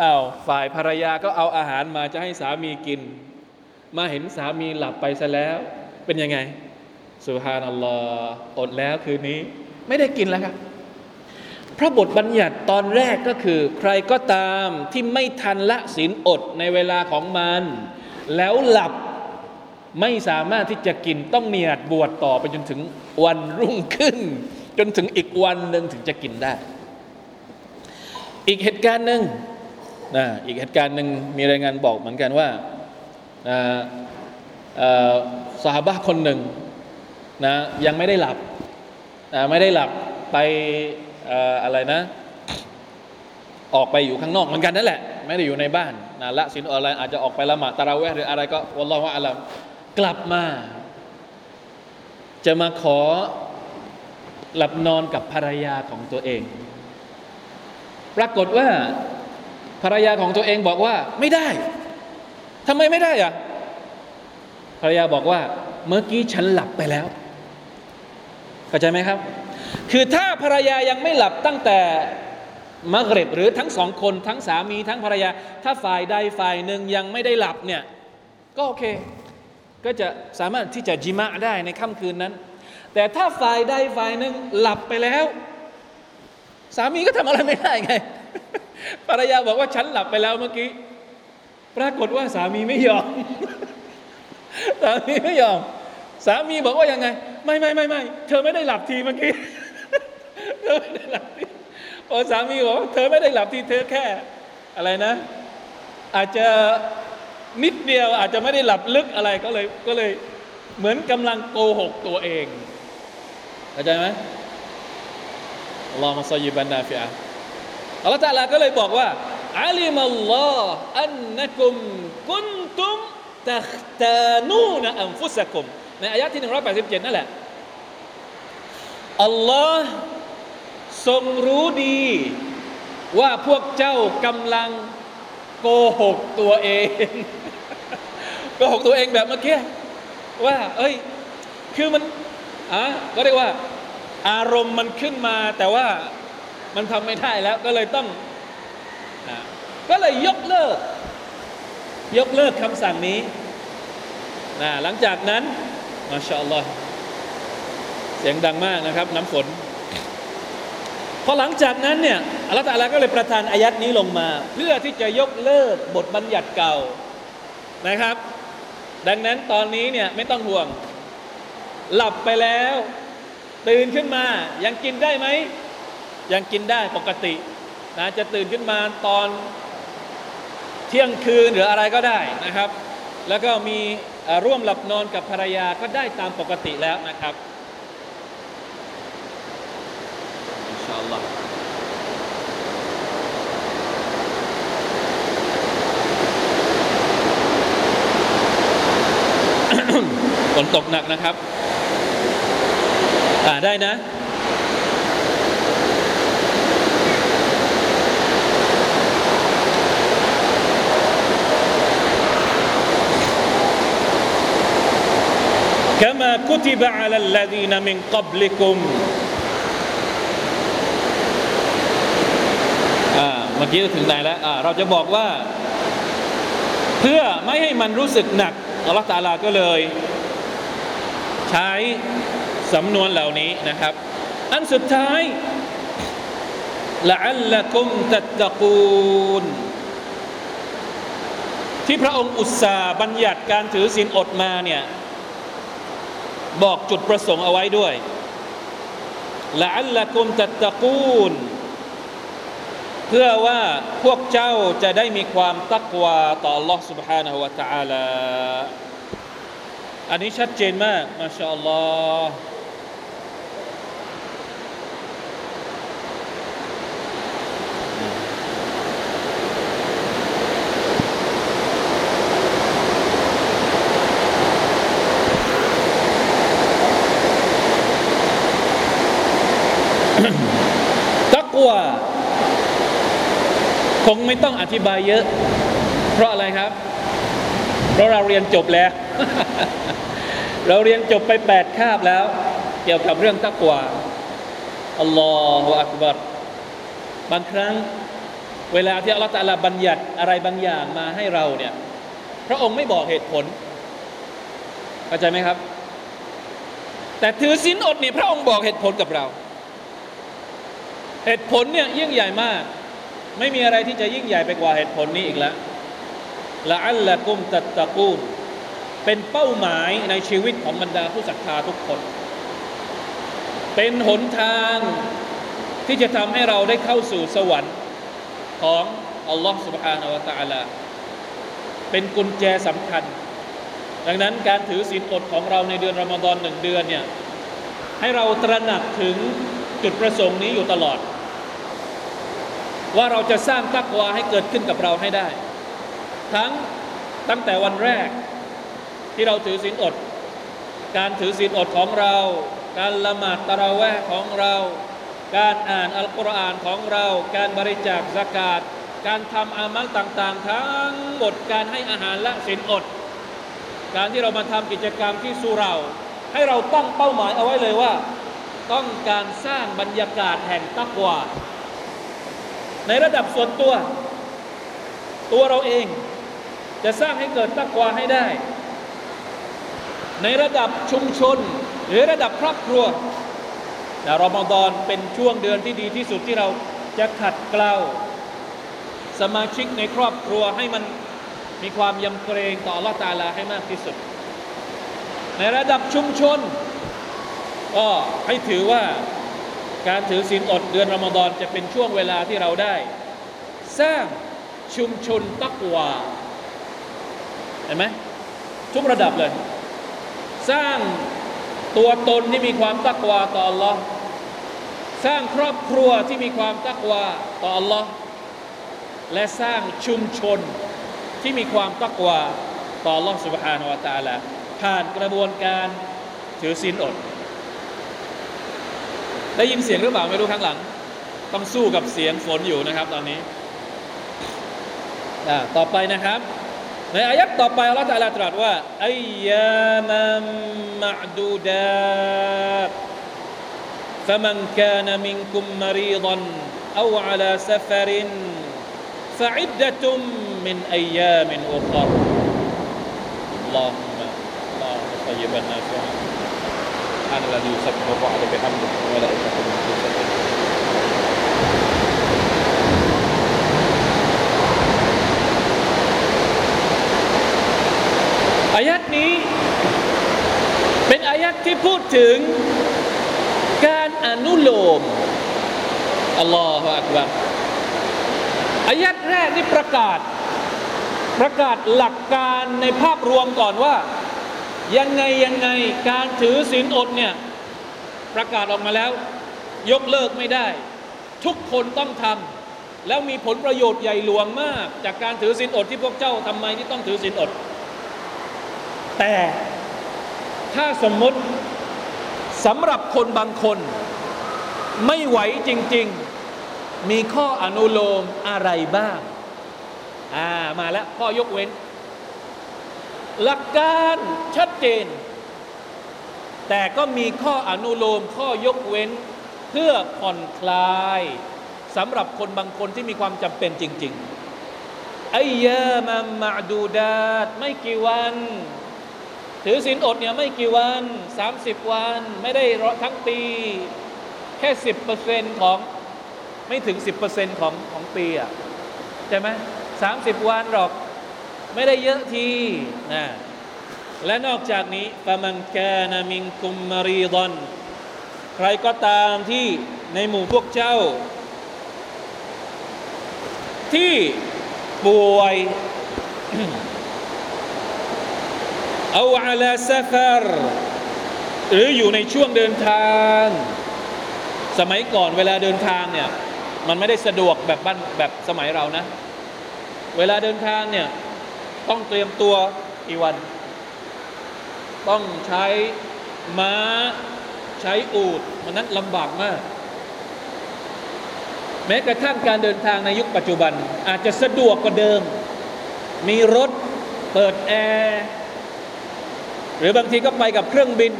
อา้าวฝ่ายภรรยาก็เอาอาหารมาจะให้สามีกิน มาเห็นสามีหลับไปซะแล้ว เป็นยังไงสุฮานัลลอฮ์อดแล้วคืนนี้ ไม่ได้กินแล้วครับ พระบทบัญญัติตอนแรกก็คือ ใครก็ตามที่ไม่ทันละศีลอดในเวลาของมัน แล้วหลับไม่สามารถที่จะกินต้องเนียดบวชต่อไปจนถึงวันรุ่งขึ้น จนถึงอีกวันหนึ่งถึงจะกินได้ อีกเหตุการณ์หนึ่งนะอีกเหตุการณ์หนึ่งมีรายงานบอกเหมือนกันว่า นะสหบะคนหนึ่งนะยังไม่ได้หลับนะไม่ได้หลับไปอะไรนะ ออกไปอยู่ข้างนอกเหมือนกันนั่นแหละ ไม่ได้อยู่ในบ้านนะละสินอะไรอาจจะออกไปละหมาดตะราเวหรืออะไรก็วัลลอฮฺอัลลัมกลับมา จะมาขอหลับนอนกับภรรยาของตัวเอง ปรากฏว่าภรรยาของตัวเองบอกว่าไม่ได้ ทำไมไม่ได้อะภรรยาบอกว่า เมื่อกี้ฉันหลับไปแล้วเข้าใจไหมครับ คือถ้าภรรยายังไม่หลับตั้งแต่มักริบหรือทั้งสองคนทั้งสามีทั้งภรรยา ถ้าฝ่ายใดฝ่ายหนึ่งยังไม่ได้หลับเนี่ยก็โอเค ก็จะสามารถที่จะจิมะได้ในค่ำคืนนั้น แต่ถ้าฝ่ายใดฝ่ายหนึ่งหลับไปแล้ว สามีก็ทำอะไรไม่ได้ไงภรรยาบอกว่าฉันหลับไปแล้วเมื่อกี้ ปรากฏว่าสามีไม่ยอม สามีไม่ยอม สามีบอกว่ายังไง ไม่ไม่ไม่ไม่เธอไม่ได้หลับทีเมื่อกี้เธอไม่ได้หลับทีพอสามีบอกว่าเธอไม่ได้หลับทีเธอแค่ อะไรนะ อาจจะนิดเดียวอาจจะไม่ได้หลับลึกอะไรก็เลยก็เลยเหมือนกำลังโกหกตัวเองเข้าใจไหมลอฮฺมาซยิบันนาฟิอาอัลลอฮฺตาลาก็เลยบอกว่า อาลิมัลลอฮ์อันนักุมกุนตุมตัคตานูนอัมฟุสกุม ในอายะที่ 187 นั่นแหละ อัลลอฮ์ทรงรู้ดี ว่าพวกเจ้ากำลังโกหกตัวเอง โกหกตัวเองแบบเมื่อกี้ว่า เอ้ย คือมันอะก็เรียกว่า อารมณ์มันขึ้นมาแต่ว่ามันทำไม่ได้แล้วก็เลยต้อง ก็เลยยกเลิก ยกเลิกคำสั่งนี้นะหลังจากนั้นมาชาอัลลอฮ์เสียงดังมากนะครับ น้ำฝนพอหลังจากนั้นเนี่ยอัลลอฮฺตาลาก็เลยประทานอายัดนี้ลงมา เพื่อที่จะยกเลิกบทบัญญัติเก่านะครับ ดังนั้นตอนนี้เนี่ยไม่ต้องห่วง หลับไปแล้ว ตื่นขึ้นมายังกินได้ไหมยังกินได้ปกตินะจะตื่นขึ้นมาตอน เที่ยงคืนหรืออะไรก็ได้นะครับ แล้วก็มีร่วมหลับนอนกับภรรยาก็ได้ตามปกติแล้วนะครับอินชาอัลลอฮ์ฝนตกหนักนะครับ อ่าได้นะ كما كتب على الذين من قبلكم อ่าเมื่อกี้ถึงไหนแล้วอ่าเราจะบอกว่า เพื่อไม่ให้มันรู้สึกหนักอัลลอฮฺตาลาก็เลย ใช้สำนวนเหล่านี้นะครับ อันสุดท้ายละอัลละกุมตัตตะกูนที่พระองค์อุตสาห์บัญญัติการถือศีลอดมาเนี่ย บอกจุดประสงค์เอาไว้ด้วยละอัลละกุมตัตตะกูนเพื่อว่าพวกเจ้าจะได้มีความตักวาต่อ Allah سبحانه และ تعالى อันนี้ชัดเจนมาก มาชาอัลลอฮ์ คงไม่ต้องอธิบายเยอะ เพราะอะไรครับ เพราะเราเรียนจบแล้ว เราเรียนจบไปแปดคาบแล้ว เกี่ยวกับเรื่องตักวาอัลลอฮฺอักบัรบางครั้งเวลาที่อัลลอฮฺตะอาลาบัญญัติอะไรบางอย่างมาให้เราเนี่ย พระองค์ไม่บอกเหตุผลเข้าใจไหมครับ แต่ถือศีลอดนี่พระองค์บอกเหตุผลกับเรา เหตุผลเนี่ยยิ่งใหญ่มาก ไม่มีอะไรที่จะยิ่งใหญ่ไปกว่าเหตุผลนี้อีกแล้วละอัลละกุมตัตตะกูลเป็นเป้าหมายในชีวิตของบรรดาผู้ศรัทธาทุกคน เป็นหนทางที่จะทำให้เราได้เข้าสู่สวรรค์ของอัลลอฮ์ سبحانه และ تعالى เป็นกุญแจสำคัญ ดังนั้นการถือศีลอดของเราในเดือนรอมฎอนหนึ่งเดือนเนี่ยให้เราตระหนักถึงจุดประสงค์นี้อยู่ตลอด ว่าเราจะสร้างตักวาให้เกิดขึ้นกับเราให้ได้ ทั้งตั้งแต่วันแรกที่เราถือศีลอด การถือศีลอดของเรา การละหมาดตะระแวะของเรา การอ่านอัลกุรอานของเรา การบริจาคสกาดการทำอามัลต่างๆ ทั้งหมดการให้อาหารและศีลอด การที่เรามาทำกิจกรรมที่สุเรา ให้เราตั้งเป้าหมายเอาไว้เลยว่า ต้องการสร้างบรรยากาศแห่งตักวา ในระดับส่วนตัว ตัวเราเอง จะสร้างให้เกิดตักวาให้ได้ ในระดับชุมชน หรือระดับครอบครัวแต่รอมฎอนเป็นช่วงเดือนที่ดีที่สุดที่เราจะขัดเกลาสมาชิกในครอบครัวให้มันมีความยำเกรงต่อละตาลาให้มากที่สุด ในระดับชุมชนก็ให้ถือว่า การถือศีลอดเดือนรอมฎอนจะเป็นช่วงเวลาที่เราได้ สร้างชุมชนตักวาเห็นไหมทุกระดับเลย สร้างตัวตนที่มีความตักวาต่อ Allah สร้างครอบครัวที่มีความตักวาต่อ Allah และสร้างชุมชนที่มีความตักวาต่อ Allah سبحانه และ تعالى ผ่านกระบวนการถือศีลอด ได้ยินเสียงหรือเปล่าไม่รู้ข้างหลัง ต้องสู้กับเสียงฝนอยู่นะครับตอนนี้ ต่อไปนะครับ ในอายัดต่อไปอัลลอฮฺตรัสตรัสว่าอายามัมมะดูดา فمن كان منكم مريضا أو على سفر فعدة من أيام أخر اللهم اللهم طيبا نافعا سبحان الذي يسبح الرعد بحمده وملائكته من خيفته อายัดนี้เป็นอายัดที่พูดถึงการอนุโลมอัลลอฮฺอักบัรอายัดแรกนี่ประกาศ ประกาศหลักการในภาพรวมก่อนว่า ยังไงยังไงการถือศีลอดเนี่ยประกาศออกมาแล้ว ยกเลิกไม่ได้ ทุกคนต้องทำแล้วมีผลประโยชน์ใหญ่หลวงมาก จากการถือศีลอดที่พวกเจ้าทำไมที่ต้องถือศีลอด แต่ถ้าสมมติสำหรับคนบางคนไม่ไหวจริง ๆ มีข้ออนุโลมอะไรบ้าง อ่า มาแล้วข้อยกเว้น หลักการชัดเจน แต่ก็มีข้ออนุโลมข้อยกเว้น เพื่อผ่อนคลายสำหรับคนบางคนที่มีความจำเป็นจริง ๆไอายามัมมาดูดาตไม่กี่วัน ถือศีลอดเนี่ยไม่กี่วัน 30 วัน ไม่ได้ทั้งปี แค่สิบเปอร์เซ็นของไม่ถึงสิบเปอร์เซ็นของของปีอะใช่ไหมสามสิบวันหรอก ไม่ได้เยอะทีนะและนอกจากนี้ฟะมันกานามิงคุมมารีดอนใครก็ตามที่ในหมู่พวกเจ้า ที่ป่วยเอาอาลาซาฟารหรืออยู่ในช่วงเดินทาง สมัยก่อนเวลาเดินทางเนี่ย มันไม่ได้สะดวกแบบบ้านแบบสมัยเรานะ เวลาเดินทางเนี่ย ต้องเตรียมตัวกี่วัน ต้องใช้ม้าใช้อูดมันนั้นลำบากมาก แม้กระทั่งการเดินทางในยุคปัจจุบัน อาจจะสะดวกกว่าเดิม มีรถเปิดแอร์หรือบางทีก็ไปกับเครื่องบิน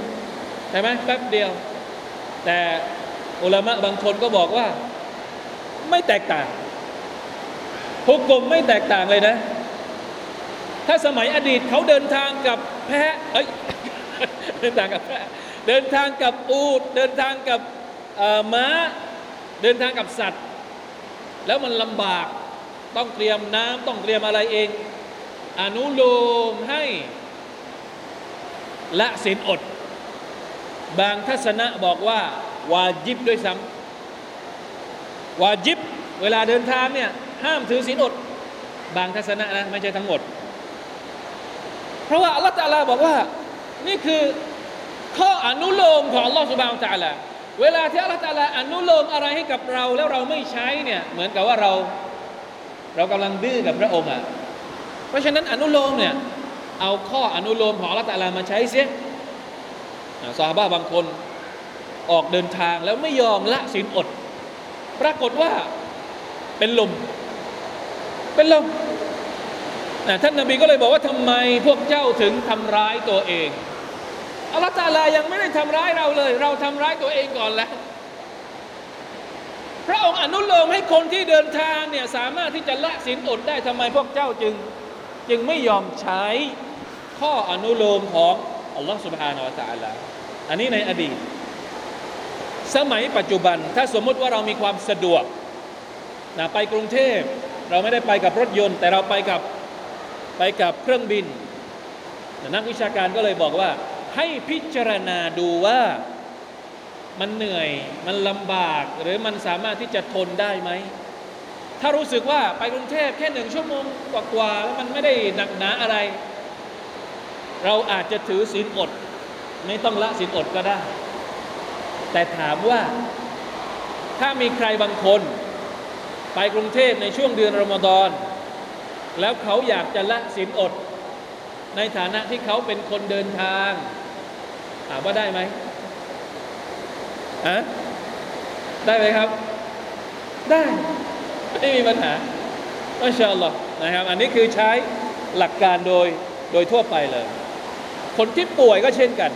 ใช่ไหมแป๊บเดียว แต่อุลามะบางคนก็บอกว่า ไม่แตกต่างฮุกกลมไม่แตกต่างเลยนะ ถ้าสมัยอดีตเขาเดินทางกับแพะเอ้ยเดินทางกับแพะเดินทางกับอูดเดินทางกับม้า เดินทางกับสัตว์ แล้วมันลำบากต้องเตรียมน้ำต้องเตรียมอะไรเอง อนุโลมให้ละสินอด บางทัศนะบอกว่าวาจิบด้วยซ้ำวาจิบ เวลาเดินทางเนี่ยห้ามถือสินอด บางทัศนะนะไม่ใช่ทั้งหมด เพราะว่าอัลลอฮฺตาลาบอกว่านี่คือข้ออนุโลมของอัลลอฮฺสุบานตะลาเวลาที่อัลลอฮฺตาลาอนุโลมอะไรให้กับเราแล้วเราไม่ใช้เนี่ยเหมือนกับว่าเราเรากำลังดื้อกับพระองค์อะเพราะฉะนั้นอนุโลมเนี่ยเอาข้ออนุโลมของอัลลอฮฺตาลามาใช้เสียซาฮาบะบางคนออกเดินทางแล้วไม่ยอมละสินอด ปรากฏว่าเป็นลม เป็นลม นะท่านนาบีก็เลยบอกว่าทำไมพวกเจ้าถึงทำร้ายตัวเองอัลลอฮฺตาลายังไม่ได้ทำร้ายเราเลย เราทำร้ายตัวเองก่อนแล้วพระองค์อนุโลมให้คนที่เดินทางเนี่ยสามารถที่จะละสินอดได้ทำไมพวกเจ้าจึง จึงไม่ยอมใช้ข้ออนุโลมของอัลลอฮฺสุบฮานาอัลตะลาอันนี้ในอดีต สมัยปัจจุบันถ้าสมมติว่าเรามีความสะดวกนะไปกรุงเทพ เราไม่ได้ไปกับรถยนต์ แต่เราไปกับ ไปกับเครื่องบิน นักวิชาการก็เลยบอกว่า ให้พิจารณาดูว่ามันเหนื่อย มันลำบาก หรือมันสามารถที่จะทนได้ไหม ถ้ารู้สึกว่าไปกรุงเทพแค่หนึ่งชั่วโมงกว่าๆแล้วมันไม่ได้หนักหนาอะไร เราอาจจะถือศีลอด ไม่ต้องละศีลอดก็ได้ แต่ถามว่าถ้ามีใครบางคน ไปกรุงเทพในช่วงเดือนรอมฎอน แล้วเขาอยากจะละศีลอด ในฐานะที่เขาเป็นคนเดินทาง ถามว่าได้ไหมอะได้ไหมครับ ได้ ไม่มีปัญหาอัชาอัลลอฮ์นะครับ อันนี้คือใช้หลักการโดยโดยทั่วไปเลย คนที่ป่วยก็เช่นกัน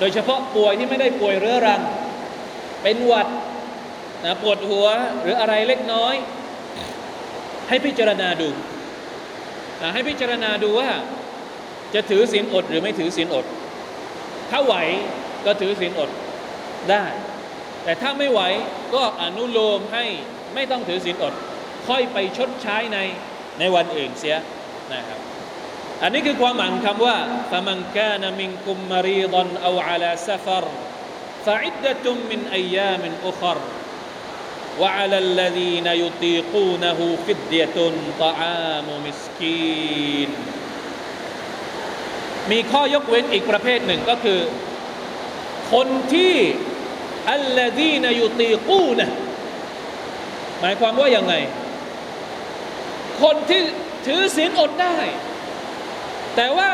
โดยเฉพาะป่วยที่ไม่ได้ป่วยเรื้อรัง เป็นหวัดนะปวดหัวหรืออะไรเล็กน้อย ให้พิจารณาดู ให้พิจารณาดูว่าจะถือศีลอดหรือไม่ถือศีลอด ถ้าไหวก็ถือศีลอดได้ แต่ถ้าไม่ไหวก็อนุโลมให้ไม่ต้องถือศีลอด ค่อยไปชดใช้ในในวันอื่นเสียนะครับ อันนี้คือความหมายคำว่าفمن كان منكم مريضا أو على سفر فعدة من أيام أخر وعلى الذين يطيقونه فدية طعام مسكين มีข้อยกเว้นอีกประเภทหนึ่งก็คือ คนที่อัลลดีนยุตีกูนะหมายความว่าอย่างไง คนที่ถือศีลอดได้ แต่ว่า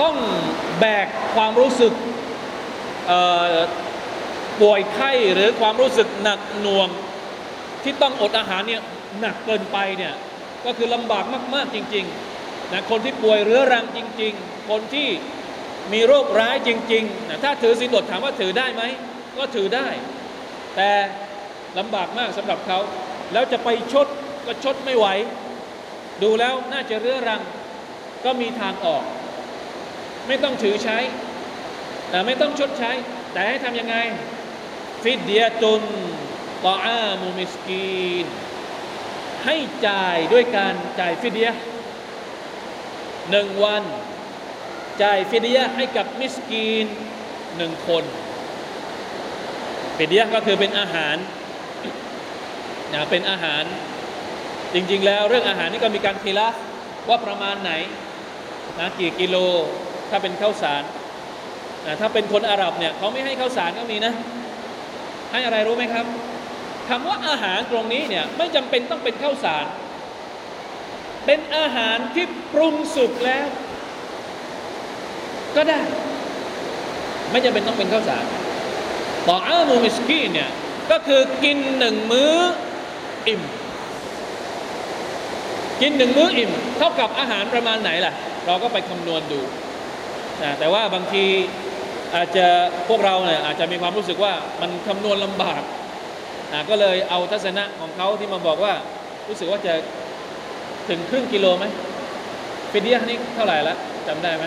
ต้องแบกความรู้สึก ป่วยไข้หรือความรู้สึกหนักหน่วง ที่ต้องอดอาหารเนี่ยหนักเกินไปเนี่ยก็คือลำบากมากๆจริงๆนะคนที่ป่วยเรื้อรังจริง ๆ คนที่มีโรคร้ายจริงๆนะถ้าถือศีลอดถามว่าถือได้ไหม ก็ถือได้ แต่ลำบากมากสำหรับเขา แล้วจะไปชดก็ชดไม่ไหว ดูแล้วน่าจะเรื้อรังก็มีทางออก ไม่ต้องถือใช้ แต่ไม่ต้องชดใช้ แต่ให้ทำยังไง ฟิดเดียตุนต่ออามูมิสกีน ให้จ่ายด้วยการจ่ายฟิดเดียหนึ่งวัน จ่ายฟิดยให้กับมิสกีนหนึ่งคน ฟิดยก็คือเป็นอาหารนะเป็นอาหาร จริง ๆ แล้วเรื่องอาหารนี่ก็มีการทีละว่าประมาณไหนนะกี่กิโลถ้าเป็นข้าวสารนะถ้าเป็นคนอาหรับเนี่ยเขาไม่ให้ข้าวสารก็มีนะ ให้อะไรรู้ไหมครับคำว่าอาหารตรงนี้เนี่ยไม่จำเป็นต้องเป็นข้าวสาร เป็นอาหารที่ปรุงสุกแล้ว ก็ได้ ไม่จำเป็นต้องเป็นข้าวสารต่ออามูมิสกีเนี่ยก็คือกินหนึ่งมื้ออิ่ม กินหนึ่งมื้ออิ่ม เท่ากับอาหารประมาณไหนล่ะ เราก็ไปคำนวณดูนะแต่ว่าบางที อาจจะพวกเราเนี่ยอาจจะมีความรู้สึกว่ามันคำนวณลำบากก็เลยเอาทัศนะของเขาที่มาบอกว่า รู้สึกว่าจะถึงครึ่งกิโลไหมฟิดเดียนี่เท่าไหร่ละจำได้ไหม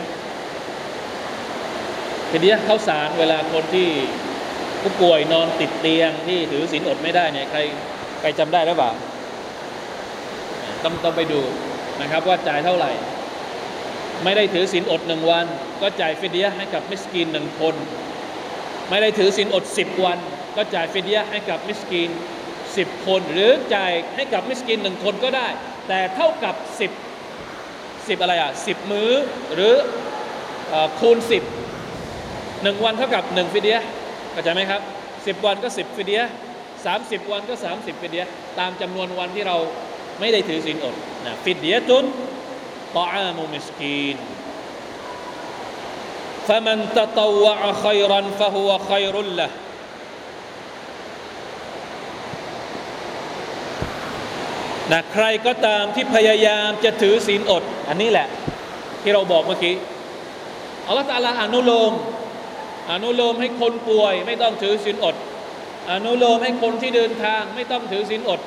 ฟิเดียข้าวสารเวลาคนที่ผู้ป่วยนอนติดเตียงที่ถือศีลอดไม่ได้เนี่ยใครใครจำได้หรือเปล่าต้องต้องไปดูนะครับว่าจ่ายเท่าไหร่ ไม่ได้ถือศีลอดหนึ่งวัน ก็จ่ายฟิดเดียให้กับมิสกีนหนึ่งคน ไม่ได้ถือศีลอดสิบวัน ก็จ่ายฟิดเดียให้กับมิสกีนสิบคนหรือจ่ายให้กับมิสกีนหนึ่งคนก็ได้ แต่เท่ากับสิบสิบอะไรอะสิบมื้อหรืออคูณสิบหนึ่งวันเท่ากับหนึ่งฟิดเดียเข้าใจไหมครับสิบวันก็สิบฟิดเดียสามสิบวันก็สามสิบฟิดเดียตามจำนวนวันที่เราไม่ได้ถือศีลอดนะฟิดเดียตุน طعام مسكين فمن تطوع خيرا فهو خير له นะใครก็ตามที่พยายามจะถือศีลอด อันนี้แหละ ที่เราบอกเมื่อกี้อัลลอฮฺตะอาลาอนุโลม อนุโลมให้คนป่วย ไม่ต้องถือศีลอด อนุโลมให้คนที่เดินทาง ไม่ต้องถือศีลอด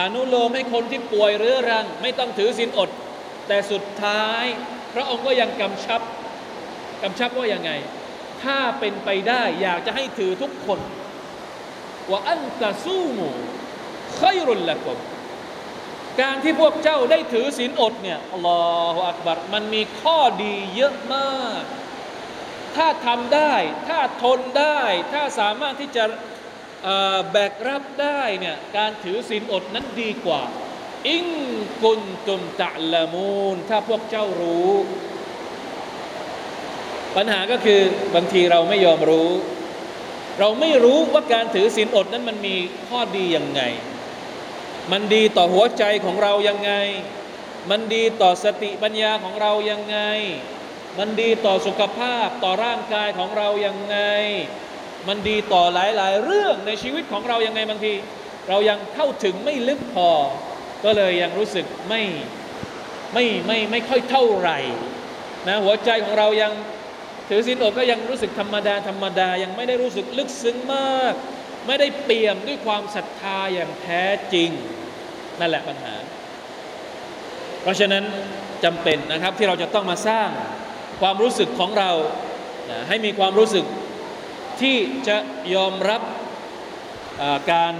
อนุโลมให้คนที่ป่วยเรื้อรัง ไม่ต้องถือศีลอด แต่สุดท้ายพระองค์ก็ยังกำชับกำชับว่ายังไง ถ้าเป็นไปได้อยากจะให้ถือทุกคนว่าอันตะซูมูขยรุลละกมการที่พวกเจ้าได้ถือศีลอดเนี่ยอัลลอฮฺอักบัรมันมีข้อดีเยอะมาก ถ้าทำได้ ถ้าทนได้ ถ้าสามารถที่จะแบกรับได้เนี่ยการถือศีลอดนั้นดีกว่า อิงกุนตุมตะละมูนถ้าพวกเจ้ารู้ ปัญหาก็คือบางทีเราไม่ยอมรู้ เราไม่รู้ว่าการถือศีลอดนั้นมันมีข้อดียังไง มันดีต่อหัวใจของเรายังไง มันดีต่อสติปัญญาของเรายังไง มันดีต่อสุขภาพต่อร่างกายของเรายังไง มันดีต่อหลายๆ เรื่องในชีวิตของเรายังไงบางที เรายังเข้าถึงไม่ลึกพอ ก็เลยยังรู้สึกไม่ไม่ไม่ไม่ค่อยเท่าไหร่นะหัวใจของเรายังถือศีลอดก็ยังรู้สึกธรรมดาธรรมดายังไม่ได้รู้สึกลึกซึ้งมาก ไม่ได้เปี่ยมด้วยความศรัทธาอย่างแท้จริง นั่นแหละปัญหา เพราะฉะนั้นจำเป็นนะครับที่เราจะต้องมาสร้างความรู้สึกของเรานะให้มีความรู้สึกที่จะยอมรับการ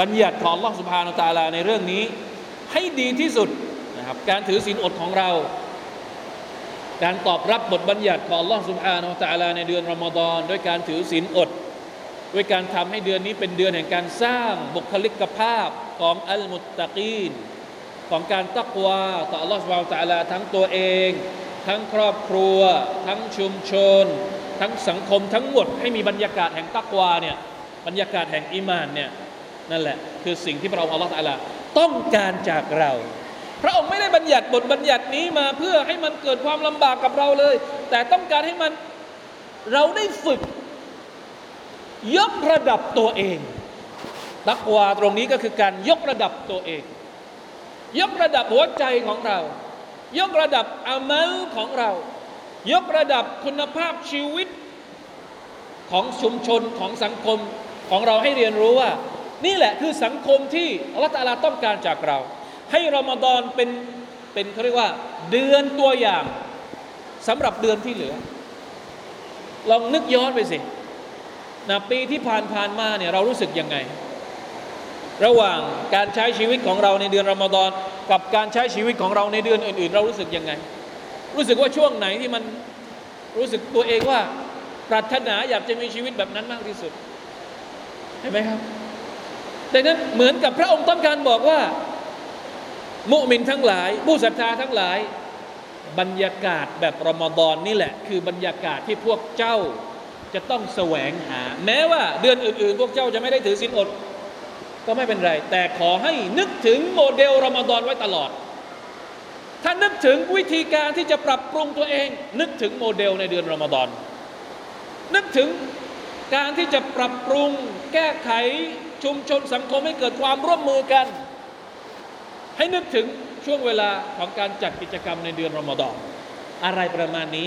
บัญญัติของล่องสุภาโนตาลาในเรื่องนี้ ให้ดีที่สุดนะครับการถือศีลอดของเรา การตอบรับบทบัญญัติของอัลลอฮฺสุบฮานาอัลาอฮในเดือนรอมฎอนด้วยการถือศีลอด ด้วยการทำให้เดือนนี้เป็นเดือนแห่งการสร้างบุคลิกภาพของอัลมุตตะกีนของการตักวาต่ออัลลอฮฺสุบฮานาอัลาอฮทั้งตัวเอง ทั้งครอบครัว ทั้งชุมชน ทั้งสังคมทั้งหมดให้มีบรรยากาศแห่งตักวาเนี่ยบรรยากาศแห่งอิมานเนี่ยนั่นแหละคือสิ่งที่เราเอาลลอฮฺอัลลอฮ ต้องการจากเรา พระองค์ไม่ได้บัญญัติบทบัญญัตินี้มาเพื่อให้มันเกิดความลำบากกับเราเลย แต่ต้องการให้มันเราได้ฝึก ยกระดับตัวเอง ตักวาตรงนี้ก็คือการยกระดับตัวเอง ยกระดับหัวใจของเรา ยกระดับอามัลของเรา ยกระดับคุณภาพชีวิตของชุมชนของสังคมของเราให้เรียนรู้ว่า นี่แหละคือสังคมที่อัลลอฮฺตาลาต้องการจากเรา ให้รอมฎอนเป็นเป็นเขาเรียกว่า เดือนตัวอย่างสำหรับเดือนที่เหลือ ลองนึกย้อนไปสินะปีที่ผ่านผ่านมาเนี่ยเรารู้สึกยังไง ระหว่างการใช้ชีวิตของเราในเดือนรอมฎอนกับการใช้ชีวิตของเราในเดือนอื่น ๆ เรารู้สึกยังไง รู้สึกว่าช่วงไหนที่มันรู้สึกตัวเองว่าปรารถนาอยากจะมีชีวิตแบบนั้นมากที่สุดเห็นไหมครับ ดังนั้นเหมือนกับพระองค์ต้องการบอกว่า มุมินทั้งหลาย ผู้ศรัทธาทั้งหลาย บรรยากาศแบบรอมฎอนนี่แหละ คือบรรยากาศที่พวกเจ้าจะต้องแสวงหา แม้ว่าเดือนอื่น ๆ พวกเจ้าจะไม่ได้ถือศีลอด ก็ไม่เป็นไร แต่ขอให้นึกถึงโมเดลรอมฎอนไว้ตลอด ถ้านึกถึงวิธีการที่จะปรับปรุงตัวเอง นึกถึงโมเดลในเดือนรอมฎอนนึกถึงการที่จะปรับปรุงแก้ไข ชุมชนสังคมให้เกิดความร่วมมือกัน ให้นึกถึงช่วงเวลาของการจัดกิจกรรมในเดือนรอมฎอนอะไรประมาณนี้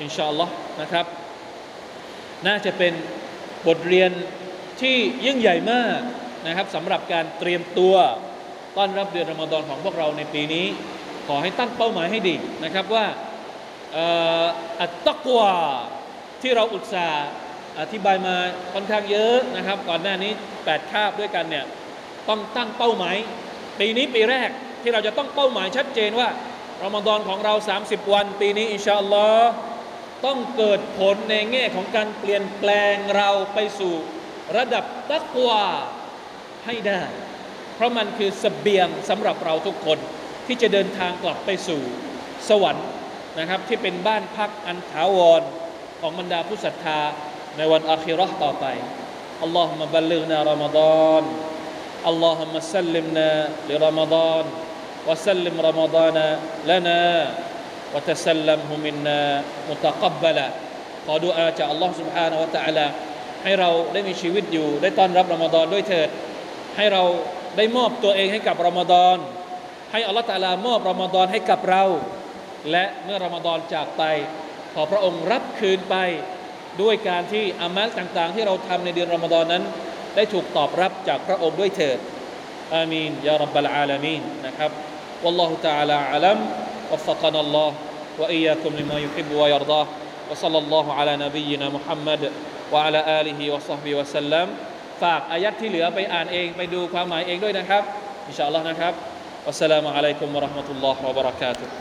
อินชาอัลลอฮ์นะครับ น่าจะเป็นบทเรียนที่ยิ่งใหญ่มากนะครับสำหรับการเตรียมตัวต้อนรับเดือนรอมฎอนของพวกเราในปีนี้ ขอให้ตั้งเป้าหมายให้ดีนะครับว่าอัตตะกวาที่เราอุตส่าห์ อธิบายมาค่อนข้างเยอะนะครับ ก่อนหน้านี้ 8 คาบด้วยกันเนี่ยต้องตั้งเป้าหมาย ปีนี้ปีแรกที่เราจะต้องเป้าหมายชัดเจนว่ารอมฎอนของเรา 30 วัน ปีนี้อินชาอัลลอฮ์ต้องเกิดผลในแง่ของการเปลี่ยนแปลงเราไปสู่ระดับตักวาให้ได้ เพราะมันคือสเสบียงสำหรับเราทุกคนที่จะเดินทางกลับไปสู่สวรรค์นะครับที่เป็นบ้านพักอันถาวรของบรรดาผู้ศรัทธา ในวันอาคิเราะห์ต่อไปอัลลอฮฺมะบัลลิกนารอมฎอน اللهم سلمنا لرمضان وسلم رمضان لنا وتسلمه منا متقبلا ขอดุอาจากอัลลอฮ์ سبحانه และ تعالى ให้เราได้มีชีวิตอยู่ ได้ต้อนรับรอมฎอนด้วยเถิด ให้เราได้มอบตัวเองให้กับรอมฎอน ให้อัลลอฮ์ตะอาลามอบรอมฎอนให้กับเรา และเมื่อรอมฎอนจากไป ขอพระองค์รับคืนไป ด้วยการที่อามัลต่างๆ ที่เราทำในเดือนรอมฎอนนั้น ได้ถูกตอบรับจากพระองค์ด้วยเถิด อามีน ยารับบลอาลามีน นะครับ والله تعالى أعلم وفقنا الله وإياكم لما يحب ويرضاه وصلى الله على نبينا محمد وعلى آله وصحبه وسلم ฝากอายัดที่เหลือไปอ่านเองไปดูความหมายเองด้วยนะครับ อินชาอัลลอฮ์นะครับ วัสสลามุอะลัยกุมวะเราะห์มะตุลลอฮ์วะบะเราะกาตุฮ์